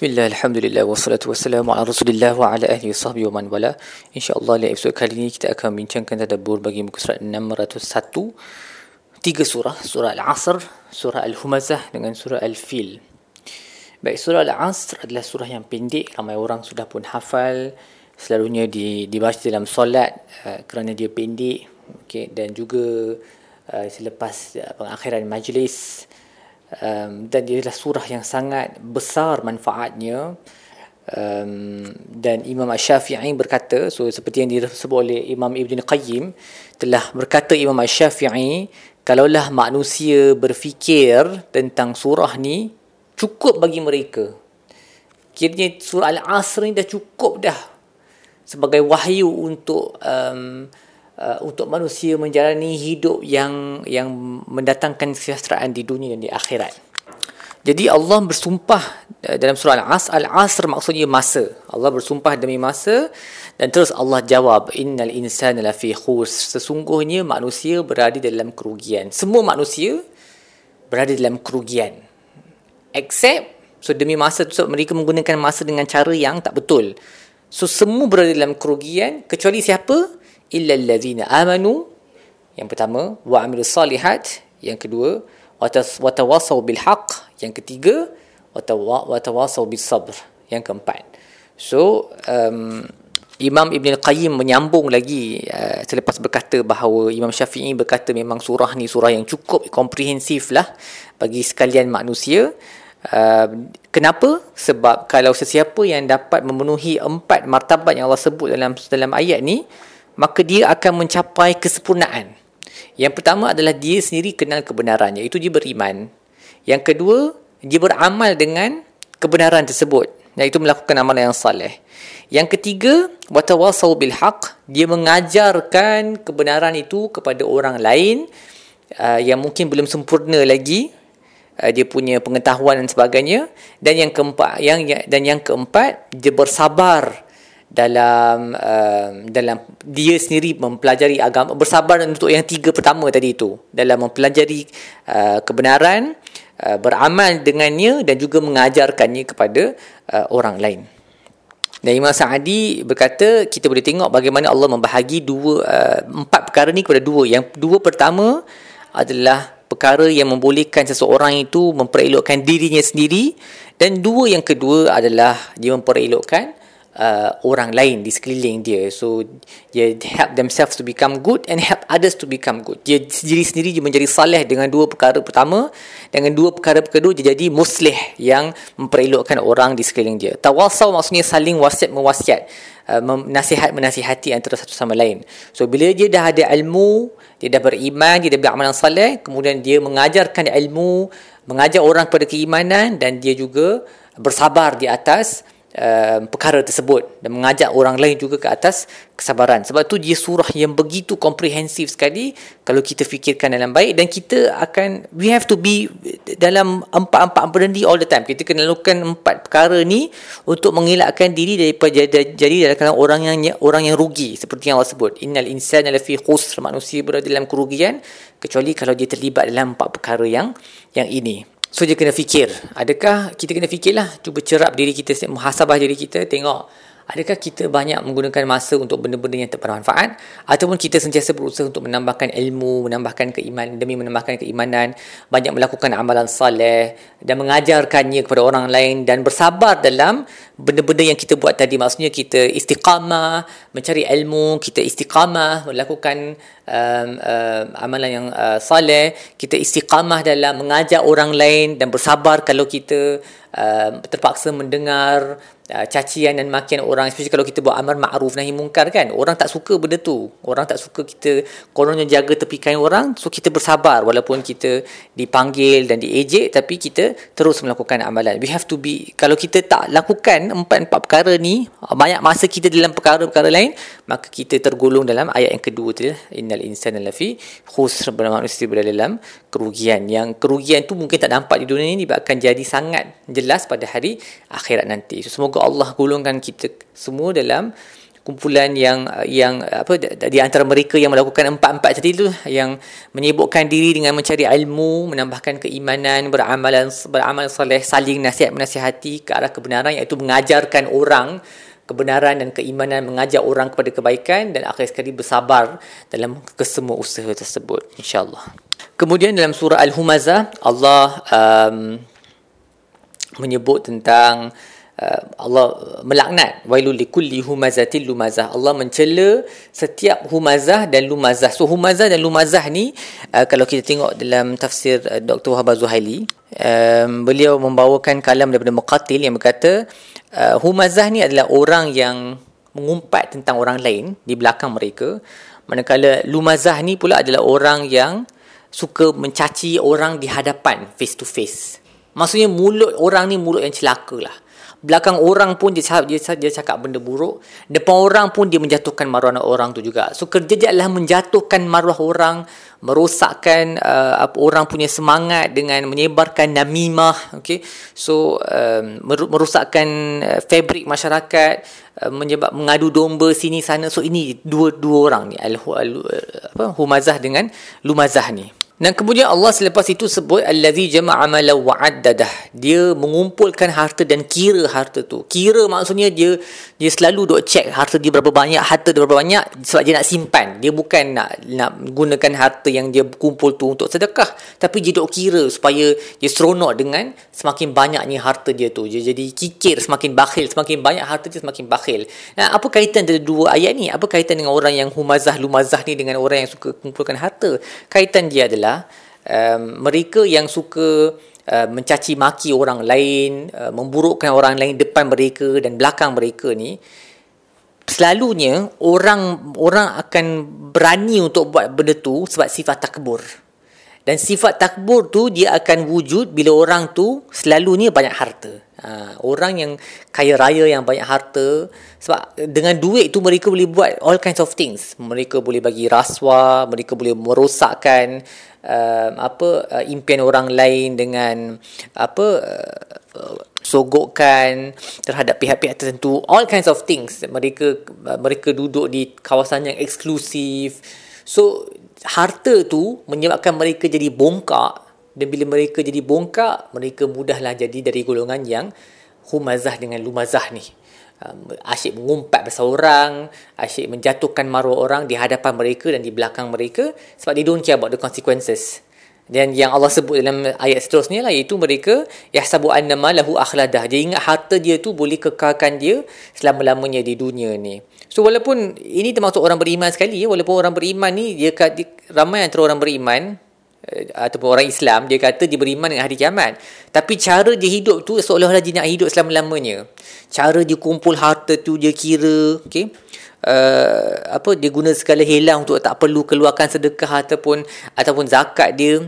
Bismillah, Alhamdulillah, wassalatu wassalamu ala rasulillah wa ala ahli sahbihi wa man wala. InsyaAllah dalam episod kali ini kita akan bincangkan tadabur bagi muka surat 601 Tiga surah, surah Al-Asr, surah Al-Humazah dengan surah Al-Fil. Baik, surah Al-Asr adalah surah yang pendek Ramai orang sudah pun hafal. Selalunya di, dibaca dalam solat uh, kerana dia pendek okay, Dan juga uh, selepas uh, pengakhiran majlis um, dan dia adalah surah yang sangat besar manfaatnya. Um, dan Imam Ash-Syafi'i berkata so seperti yang disebut oleh Imam Ibn Qayyim telah berkata Imam Ash-Syafi'i kalaulah manusia berfikir tentang surah ni cukup bagi mereka. Kiranya surah Al-Asr ni dah cukup dah sebagai wahyu untuk um, uh, untuk manusia menjalani hidup yang yang mendatangkan kesejahteraan di dunia dan di akhirat. Jadi Allah bersumpah uh, dalam surah Al-Asr, Al-Asr maksudnya masa. Allah bersumpah demi masa dan terus Allah jawab innal insana lafi khus. Sesungguhnya manusia berada dalam kerugian. Semua manusia berada dalam kerugian. Except so demi masa tu so mereka menggunakan masa dengan cara yang tak betul. So semua berada dalam kerugian kecuali siapa? Illa allazina amanu yang pertama wa amilus salihat. Yang kedua wa tawasaw bil haqq yang ketiga wa tawasaw bis sabr yang keempat. So um, Imam Ibn Al-Qayyim menyambung lagi uh, selepas berkata bahawa Imam Syafi'i berkata memang surah ni surah yang cukup komprehensif lah bagi sekalian manusia. Uh, kenapa? Sebab kalau sesiapa yang dapat memenuhi empat martabat yang Allah sebut dalam dalam ayat ni, maka dia akan mencapai kesempurnaan. Yang pertama adalah dia sendiri kenal kebenarannya, itu dia beriman. Yang kedua, dia beramal dengan kebenaran tersebut, iaitu melakukan amalan yang saleh. Yang ketiga, watawasau bil haq, dia mengajarkan kebenaran itu kepada orang lain uh, yang mungkin belum sempurna lagi uh, dia punya pengetahuan dan sebagainya dan yang keempat yang dan yang keempat dia bersabar dalam uh, dalam dia sendiri mempelajari agama bersabar untuk yang tiga pertama tadi itu dalam mempelajari uh, kebenaran uh, beramal dengannya dan juga mengajarkannya kepada uh, orang lain. Dan Imam Sa'adi berkata kita boleh tengok bagaimana Allah membahagi dua uh, empat perkara ni kepada dua. Yang dua pertama adalah perkara yang membolehkan seseorang itu memperelokkan dirinya sendiri dan dua yang kedua adalah dia memperelokkan uh, orang lain di sekeliling dia. So dia help themselves to become good and help others to become good. Dia sendiri sendiri dia menjadi saleh dengan dua perkara pertama, dengan dua perkara kedua dia jadi muslih yang memperelokkan orang di sekeliling dia. Tawasau maksudnya saling wasiat mewasiat. Uh, nasihat menasihati antara satu sama lain. So bila dia dah ada ilmu, dia dah beriman, dia dah beramal saleh, kemudian dia mengajarkan ilmu, mengajar orang kepada keimanan dan dia juga bersabar di atas uh, perkara tersebut dan mengajak orang lain juga ke atas kesabaran. Sebab tu dia surah yang begitu komprehensif sekali kalau kita fikirkan dalam baik dan kita akan we have to be dalam empat-empat berhenti all the time. Kita kena lakukan empat perkara ni untuk mengelakkan diri daripada jadi, dalam orang yang orang yang rugi seperti yang Allah sebut. Innal insana lafi khusr manusia berada dalam kerugian kecuali kalau dia terlibat dalam empat perkara yang yang ini. So dia kena fikir. Adakah kita kena fikirlah Cuba cerap diri kita Muhasabah diri kita Tengok Adakah kita banyak menggunakan masa untuk benda-benda yang tak bermanfaat ataupun kita sentiasa berusaha untuk menambahkan ilmu, menambahkan keimanan demi menambahkan keimanan, banyak melakukan amalan saleh dan mengajarkannya kepada orang lain dan bersabar dalam benda-benda yang kita buat tadi. Maksudnya kita istiqamah, mencari ilmu, kita istiqamah melakukan um, um, amalan yang uh, saleh, kita istiqamah dalam mengajar orang lain dan bersabar kalau kita uh, terpaksa mendengar uh, cacian dan makian orang especially kalau kita buat amar ma'ruf nahi mungkar kan orang tak suka benda tu. Orang tak suka kita kononnya jaga tepikan orang so kita bersabar walaupun kita dipanggil dan diejek tapi kita terus melakukan amalan. We have to be kalau kita tak lakukan empat-empat perkara ni banyak masa kita dalam perkara-perkara lain maka kita tergolong dalam ayat yang kedua tu innal insana lafi khusr manusia berada dalam kerugian. Yang kerugian tu mungkin tak nampak di dunia ini akan jadi sangat jelas pada hari akhirat nanti. So, semoga Allah golongkan kita semua dalam kumpulan yang yang apa di antara mereka yang melakukan empat-empat tadi tu yang menyibukkan diri dengan mencari ilmu menambahkan keimanan beramalan beramal soleh saling nasihat menasihati ke arah kebenaran iaitu mengajarkan orang kebenaran dan keimanan mengajak orang kepada kebaikan dan akhir sekali bersabar dalam kesemua usaha tersebut insyaallah. Kemudian dalam surah al-humazah Allah um, menyebut tentang Allah melaknat. Wailul likulli humazatil lumazah. Allah mencela setiap humazah dan lumazah. So humazah dan lumazah ni uh, kalau kita tengok dalam tafsir uh, Dr. Wahab Zuhaili um, beliau membawakan kalam daripada Muqatil yang berkata uh, humazah ni adalah orang yang mengumpat tentang orang lain di belakang mereka. Manakala lumazah ni pula adalah orang yang suka mencaci orang di hadapan face to face. Maksudnya mulut orang ni mulut yang celaka lah belakang orang pun dia cakap, dia, dia cakap benda buruk. Depan orang pun dia menjatuhkan maruah orang tu juga. So kerja dia adalah menjatuhkan maruah orang merosakkan uh, orang punya semangat dengan menyebarkan namimah okay so um, merosakkan uh, fabrik masyarakat uh, menyebab mengadu domba sini sana so ini dua dua orang ni al, apa humazah dengan lumazah ni dan kemudian Allah selepas itu sebut allazi jama'a mala wa addadah. Dia mengumpulkan harta dan kira harta tu. Kira maksudnya dia dia selalu duk check harta dia berapa banyak, harta dia berapa banyak sebab dia nak simpan. Dia bukan nak nak gunakan harta yang dia kumpul tu untuk sedekah, tapi dia duk kira supaya dia seronok dengan semakin banyaknya harta dia tu. Dia jadi kikir semakin bakhil, semakin banyak harta dia semakin bakhil. Nah, apa kaitan dari dua ayat ni? Apa kaitan dengan orang yang humazah lumazah ni dengan orang yang suka kumpulkan harta? Kaitan dia adalah um, mereka yang suka uh, mencaci maki orang lain, uh, memburukkan orang lain depan mereka dan belakang mereka ni selalunya orang orang akan berani untuk buat benda tu sebab sifat takbur. Dan sifat takbur tu dia akan wujud bila orang tu selalunya banyak harta. Ha, orang yang kaya raya yang banyak harta sebab dengan duit tu mereka boleh buat all kinds of things. Mereka boleh bagi rasuah, mereka boleh merosakkan uh, apa uh, impian orang lain dengan apa uh, sogokkan terhadap pihak-pihak tertentu. All kinds of things. Mereka mereka duduk di kawasan yang eksklusif. So harta tu menyebabkan mereka jadi bongkak. Dan bila mereka jadi bongkak mereka mudahlah jadi dari golongan yang humazah dengan lumazah ni. Um, asyik mengumpat pasal orang asyik menjatuhkan maruah orang di hadapan mereka dan di belakang mereka sebab they don't care about the consequences dan yang Allah sebut dalam ayat seterusnya lah iaitu mereka yahsabu annama lahu akhladah. Dia ingat harta dia tu boleh kekalkan dia selama-lamanya di dunia ni. So walaupun ini termasuk orang beriman sekali ya walaupun orang beriman ni dia, dia ramai antara orang beriman eh, ataupun orang Islam dia kata dia beriman dengan hari kiamat. Tapi cara dia hidup tu seolah-olah dia nak hidup selama-lamanya. Cara dia kumpul harta tu dia kira okey uh, apa dia guna segala helang untuk tak perlu keluarkan sedekah ataupun ataupun zakat dia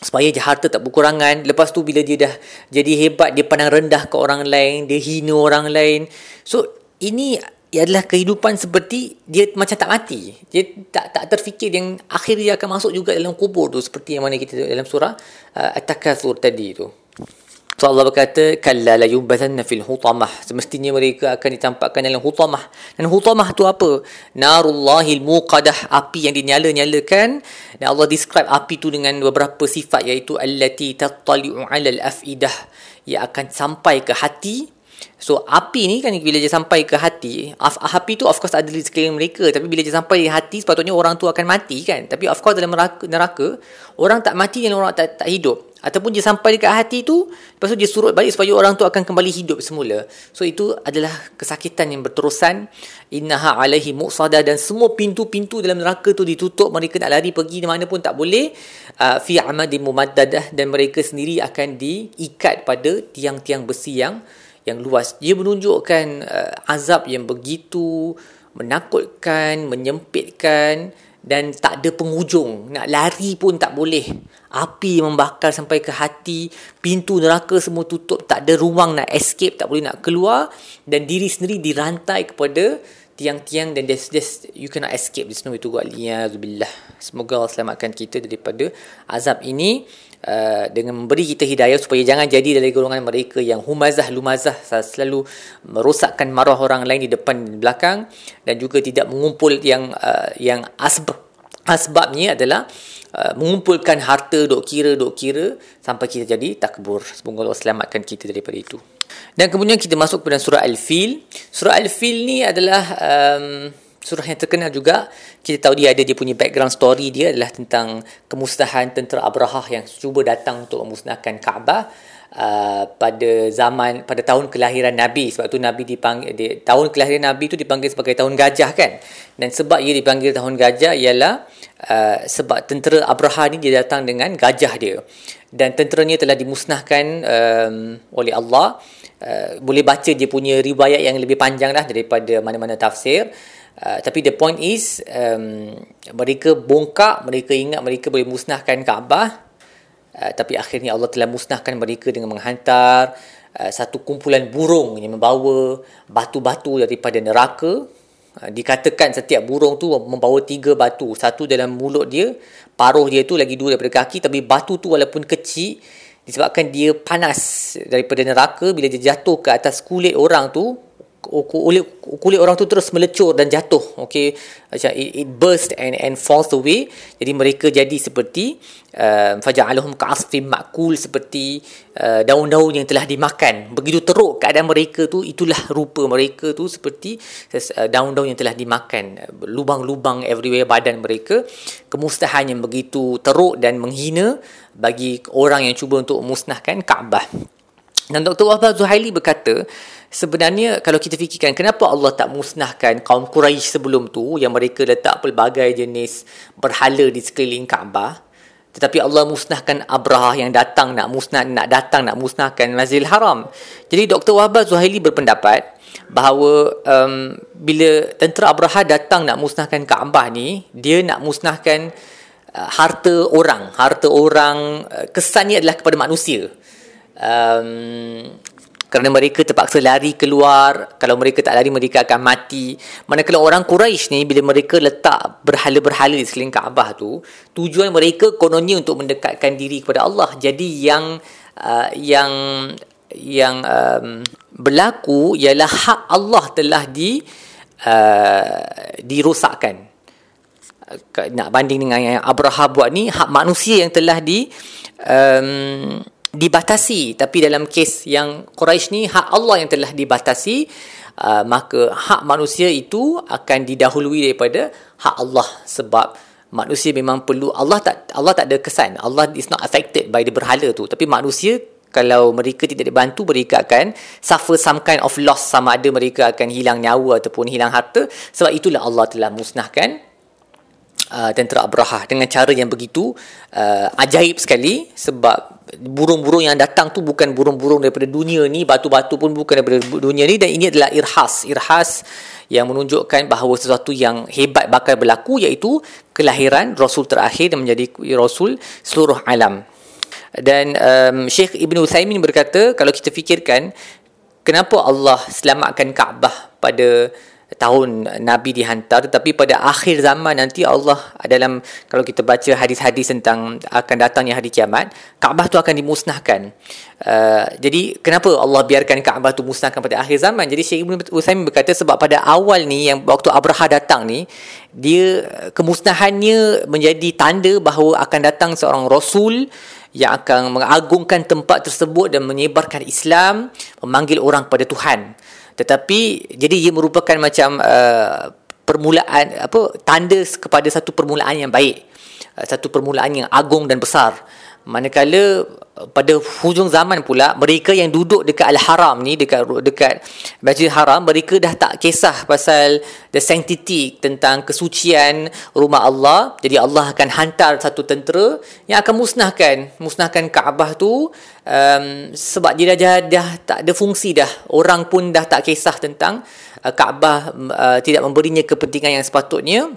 supaya harta tak berkurangan. Lepas tu bila dia dah jadi hebat dia pandang rendah ke orang lain dia hina orang lain. So ini adalah kehidupan seperti dia macam tak mati. Dia tak tak terfikir yang akhir dia akan masuk juga dalam kubur tu seperti yang mana kita dalam surah uh, at-takatsur tadi tu So Allah berkata kalla la yubathanna fil hutamah. Semestinya mereka akan ditampakkan dalam hutamah. Dan hutamah tu apa? Narullahil muqadah api yang dinyala-nyalakan. Dan Allah describe api tu dengan beberapa sifat iaitu allati tattali'u 'alal afidah. Ia akan sampai ke hati. So api ni kan bila dia sampai ke hati Api tu of course ada di sekeliling mereka. Tapi bila dia sampai ke hati Sepatutnya orang tu akan mati kan? Tapi of course dalam neraka, neraka Orang tak mati dan orang tak, tak hidup Ataupun dia sampai dekat hati tu Lepas tu dia surut balik Supaya orang tu akan kembali hidup semula. So itu adalah kesakitan yang berterusan. Innaha alaihi muqsadah Dan semua pintu-pintu dalam neraka tu ditutup. Mereka nak lari pergi mana pun tak boleh. Uh, Fi amadi mumaddadah Dan mereka sendiri akan diikat pada tiang-tiang besi yang yang luas. Dia menunjukkan uh, azab yang begitu menakutkan, menyempitkan dan tak ada penghujung. Nak lari pun tak boleh. Api membakar sampai ke hati, pintu neraka semua tutup, tak ada ruang nak escape, tak boleh nak keluar dan diri sendiri dirantai kepada tiang-tiang dan there's, there's, you cannot escape. There's no way to go. Semoga Allah selamatkan kita daripada azab ini. Uh, dengan memberi kita hidayah supaya jangan jadi dari golongan mereka yang humazah lumazah selalu merosakkan marah orang lain di depan dan belakang dan juga tidak mengumpul yang uh, yang asbab asbabnya adalah uh, mengumpulkan harta dok kira dok kira sampai kita jadi takbur. Semoga Allah selamatkan kita daripada itu. Dan kemudian kita masuk kepada surah al-fil. Surah al-fil ni adalah um, surah yang terkenal juga kita tahu dia ada dia punya background story dia adalah tentang kemusnahan tentera Abraha yang cuba datang untuk memusnahkan Kaabah uh, pada zaman pada tahun kelahiran Nabi. Sebab tu Nabi dipanggil di, tahun kelahiran Nabi itu dipanggil sebagai tahun gajah kan? Dan sebab ia dipanggil tahun gajah ialah uh, sebab tentera Abraha ni dia datang dengan gajah dia. Dan tenteranya telah dimusnahkan um, oleh Allah. Uh, boleh baca dia punya riwayat yang lebih panjang lah daripada mana-mana tafsir Uh, tapi the point is um, mereka bongkak mereka ingat mereka boleh musnahkan Kaabah. Uh, tapi akhirnya Allah telah musnahkan mereka dengan menghantar uh, satu kumpulan burung yang membawa batu-batu daripada neraka. Uh, dikatakan setiap burung tu membawa tiga batu. Satu dalam mulut dia paruh dia tu lagi dua daripada kaki. Tapi batu tu walaupun kecil disebabkan dia panas daripada neraka. Bila dia jatuh ke atas kulit orang tu kulit kulit orang tu terus melecur dan jatuh okey macam it, it burst and and falls away. Jadi mereka jadi seperti uh, faja'alhum ka'asfin ma'kul seperti uh, daun-daun yang telah dimakan. Begitu teruk keadaan mereka tu itulah rupa mereka tu seperti uh, daun-daun yang telah dimakan. Lubang-lubang everywhere badan mereka. Kemustahan yang begitu teruk dan menghina bagi orang yang cuba untuk musnahkan Kaabah dan Dr. Wahbah Zuhaili berkata sebenarnya kalau kita fikirkan kenapa Allah tak musnahkan kaum Quraisy sebelum tu yang mereka letak pelbagai jenis berhala di sekeliling Kaabah tetapi Allah musnahkan Abraha yang datang nak musnah nak datang nak musnahkan Masjidil Haram. Jadi Dr. Wahbah Zuhaili berpendapat bahawa um, bila tentera Abraha datang nak musnahkan Kaabah ni, dia nak musnahkan uh, harta orang, harta orang uh, kesannya adalah kepada manusia. Um, kerana mereka terpaksa lari keluar. Kalau mereka tak lari mereka akan mati. Manakala orang Quraisy ni bila mereka letak berhala-berhala di sekeliling Kaabah tu tujuan mereka kononnya untuk mendekatkan diri kepada Allah. Jadi yang uh, yang yang um, berlaku ialah hak Allah telah di uh, dirosakkan. Nak banding dengan yang Abraham buat ni hak manusia yang telah di um, dibatasi. Tapi dalam kes yang Quraisy ni hak Allah yang telah dibatasi uh, maka hak manusia itu akan didahului daripada hak Allah. Sebab manusia memang perlu Allah tak Allah tak ada kesan. Allah is not affected by the berhala tu. Tapi manusia kalau mereka tidak dibantu mereka akan suffer some kind of loss. Sama ada mereka akan hilang nyawa ataupun hilang harta. Sebab itulah Allah telah musnahkan uh, tentera Abraha dengan cara yang begitu uh, ajaib sekali. Sebab burung-burung yang datang tu bukan burung-burung daripada dunia ni batu-batu pun bukan daripada dunia ni dan ini adalah irhas. Irhas yang menunjukkan bahawa sesuatu yang hebat bakal berlaku iaitu kelahiran rasul terakhir dan menjadi rasul seluruh alam. Dan um, Syekh Ibn Uthaymin berkata kalau kita fikirkan kenapa Allah selamatkan Kaabah pada tahun Nabi dihantar tetapi pada akhir zaman nanti Allah dalam kalau kita baca hadis-hadis tentang akan datangnya hari kiamat Kaabah tu akan dimusnahkan. Uh, jadi kenapa Allah biarkan Kaabah tu musnahkan pada akhir zaman? Jadi Syekh Ibn Uthaymin berkata sebab pada awal ni yang waktu Abraha datang ni dia kemusnahannya menjadi tanda bahawa akan datang seorang Rasul yang akan mengagungkan tempat tersebut dan menyebarkan Islam memanggil orang kepada Tuhan tetapi jadi ia merupakan macam uh, permulaan apa tanda kepada satu permulaan yang baik. Uh, satu permulaan yang agung dan besar manakala pada hujung zaman pula mereka yang duduk dekat al-haram ni dekat dekat Masjid Haram mereka dah tak kisah pasal the sanctity tentang kesucian rumah Allah. Jadi Allah akan hantar satu tentera yang akan musnahkan musnahkan Kaabah tu um, sebab dia dah, dah tak ada fungsi dah. Orang pun dah tak kisah tentang uh, Kaabah uh, tidak memberinya kepentingan yang sepatutnya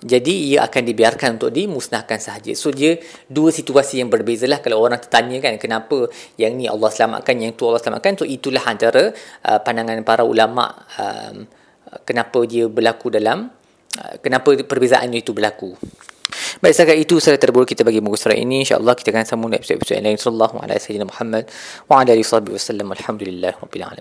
jadi ia akan dibiarkan untuk dimusnahkan sahaja. So dia dua situasi yang berbeza lah kalau orang tertanya kan kenapa yang ni Allah selamatkan, yang tu Allah selamatkan. So itulah antara uh, pandangan para ulama um, kenapa dia berlaku dalam uh, kenapa perbezaan itu berlaku. Baik, setakat itu saya terburuk kita bagi muka surat ini. InsyaAllah kita akan sambung episod-episod lain. Sallallahu alaihi wasallam Muhammad wa ala alihi wasallam. Alhamdulillah rabbil alamin.